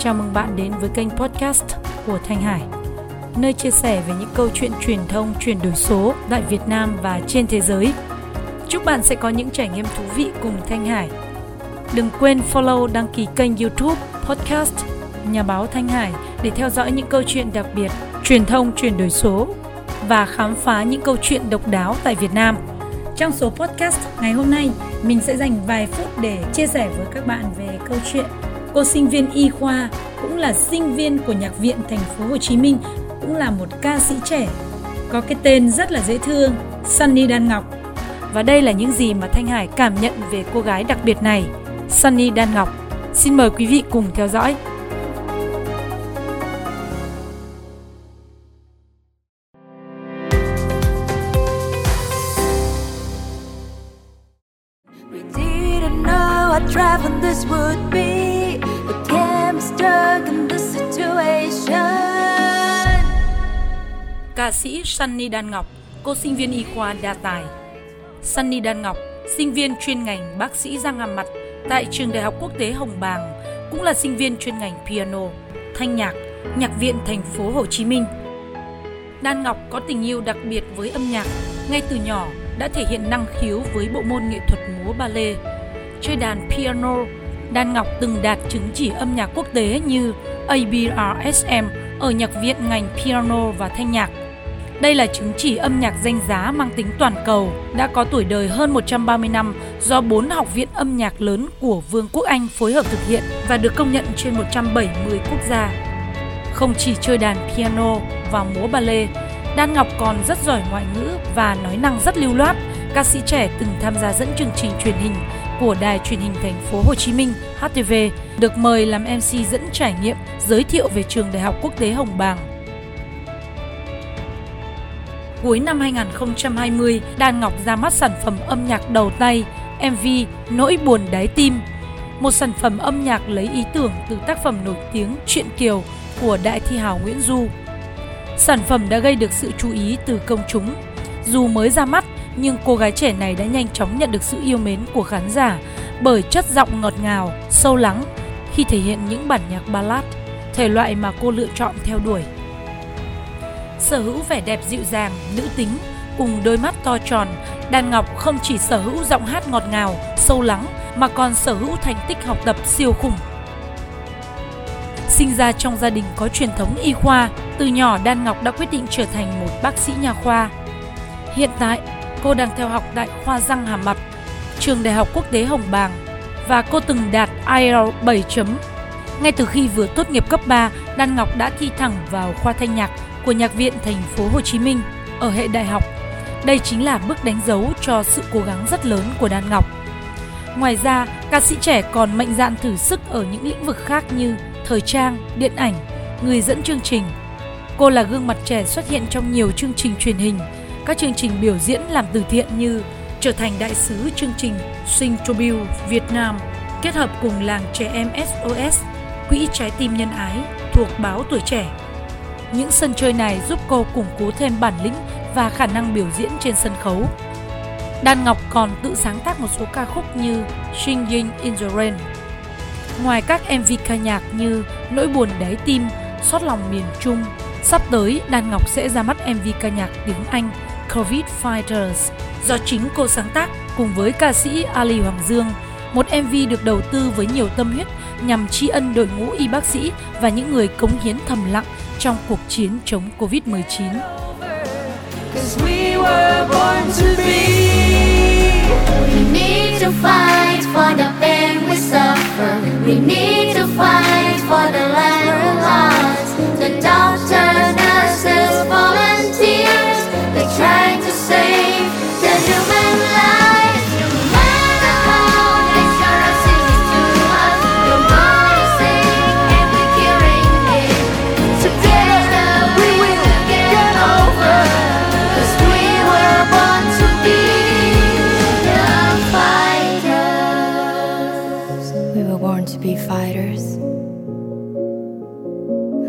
chào mừng bạn đến với kênh podcast của Thanh Hải, nơi chia sẻ về những câu chuyện truyền thông chuyển đổi số tại Việt Nam và trên thế giới. Chúc bạn sẽ có những trải nghiệm thú vị cùng Thanh Hải. Đừng quên follow đăng ký kênh YouTube podcast Nhà báo Thanh Hải để theo dõi những câu chuyện đặc biệt, truyền thông chuyển đổi số và khám phá những câu chuyện độc đáo tại Việt Nam. Trong số podcast ngày hôm nay, mình sẽ dành vài phút để chia sẻ với các bạn về câu chuyện cô sinh viên y khoa cũng là sinh viên của nhạc viện thành phố Hồ Chí Minh, cũng là một ca sĩ trẻ có cái tên rất là dễ thương, Sunny Đan Ngọc. Và đây là những gì mà Thanh Hải cảm nhận về cô gái đặc biệt này, Sunny Đan Ngọc. Xin mời quý vị cùng theo dõi. We didn't know what traveling this would be. Stuck in this situation. Ca sĩ Sunny Đan Ngọc, cô sinh viên y khoa đa tài. Sunny Đan Ngọc, sinh viên chuyên ngành bác sĩ răng hàm mặt tại trường Đại học Quốc tế Hồng Bàng, cũng là sinh viên chuyên ngành piano, thanh nhạc, nhạc viện thành phố Hồ Chí Minh. Đan Ngọc có tình yêu đặc biệt với âm nhạc, ngay từ nhỏ đã thể hiện năng khiếu với bộ môn nghệ thuật múa ballet. Chơi đàn piano, Đan Ngọc từng đạt chứng chỉ âm nhạc quốc tế như ABRSM ở nhạc viện ngành piano và thanh nhạc. Đây là chứng chỉ âm nhạc danh giá mang tính toàn cầu, đã có tuổi đời hơn 130 năm do 4 học viện âm nhạc lớn của Vương quốc Anh phối hợp thực hiện và được công nhận trên 170 quốc gia. Không chỉ chơi đàn piano và múa ballet, Đan Ngọc còn rất giỏi ngoại ngữ và nói năng rất lưu loát. Ca sĩ trẻ từng tham gia dẫn chương trình truyền hình của Đài truyền hình thành phố Hồ Chí Minh HTV, được mời làm MC dẫn trải nghiệm giới thiệu về trường Đại học Quốc tế Hồng Bàng. Cuối năm 2020, Đan Ngọc ra mắt sản phẩm âm nhạc đầu tay MV Nỗi buồn đáy tim, một sản phẩm âm nhạc lấy ý tưởng từ tác phẩm nổi tiếng Chuyện Kiều của đại thi hào Nguyễn Du. Sản phẩm đã gây được sự chú ý từ công chúng. Dù mới ra mắt, nhưng cô gái trẻ này đã nhanh chóng nhận được sự yêu mến của khán giả bởi chất giọng ngọt ngào, sâu lắng khi thể hiện những bản nhạc ballad, thể loại mà cô lựa chọn theo đuổi. Sở hữu vẻ đẹp dịu dàng, nữ tính cùng đôi mắt to tròn, Đan Ngọc không chỉ sở hữu giọng hát ngọt ngào, sâu lắng mà còn sở hữu thành tích học tập siêu khủng. Sinh ra trong gia đình có truyền thống y khoa, từ nhỏ Đan Ngọc đã quyết định trở thành một bác sĩ nha khoa. Hiện tại, cô đang theo học tại khoa răng hàm mặt, trường Đại học Quốc tế Hồng Bàng và cô từng đạt IELTS 7 chấm. Ngay từ khi vừa tốt nghiệp cấp 3, Đan Ngọc đã thi thẳng vào khoa thanh nhạc của Nhạc viện thành phố Hồ Chí Minh ở hệ đại học. Đây chính là bước đánh dấu cho sự cố gắng rất lớn của Đan Ngọc. Ngoài ra, ca sĩ trẻ còn mạnh dạn thử sức ở những lĩnh vực khác như thời trang, điện ảnh, người dẫn chương trình. Cô là gương mặt trẻ xuất hiện trong nhiều chương trình truyền hình, các chương trình biểu diễn làm từ thiện như trở thành đại sứ chương trình Sing Tribute Việt Nam kết hợp cùng làng trẻ em SOS, quỹ trái tim nhân ái thuộc báo Tuổi Trẻ. Những sân chơi này giúp cô củng cố thêm bản lĩnh và khả năng biểu diễn trên sân khấu. Đan Ngọc còn tự sáng tác một số ca khúc như Singing in the Rain. Ngoài các MV ca nhạc như Nỗi buồn đáy tim, Xót lòng miền Trung, sắp tới Đan Ngọc sẽ ra mắt MV ca nhạc tiếng Anh Covid Fighters do chính cô sáng tác cùng với ca sĩ Ali Hoàng Dương. Một MV được đầu tư với nhiều tâm huyết nhằm tri ân đội ngũ y bác sĩ và những người cống hiến thầm lặng trong cuộc chiến chống Covid-19. We need to fight for the pain we suffer. We need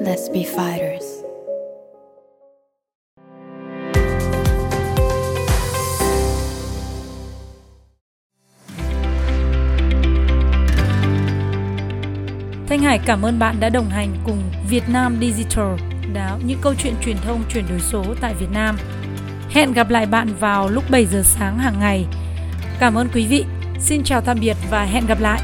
Let's be fighters. Thanh Hải cảm ơn bạn đã đồng hành cùng Việt Nam Digital, đáo những câu chuyện truyền thông chuyển đổi số tại Việt Nam. Hẹn gặp lại bạn vào lúc 7 giờ sáng hàng ngày. Cảm ơn quý vị. Xin chào tạm biệt và hẹn gặp lại.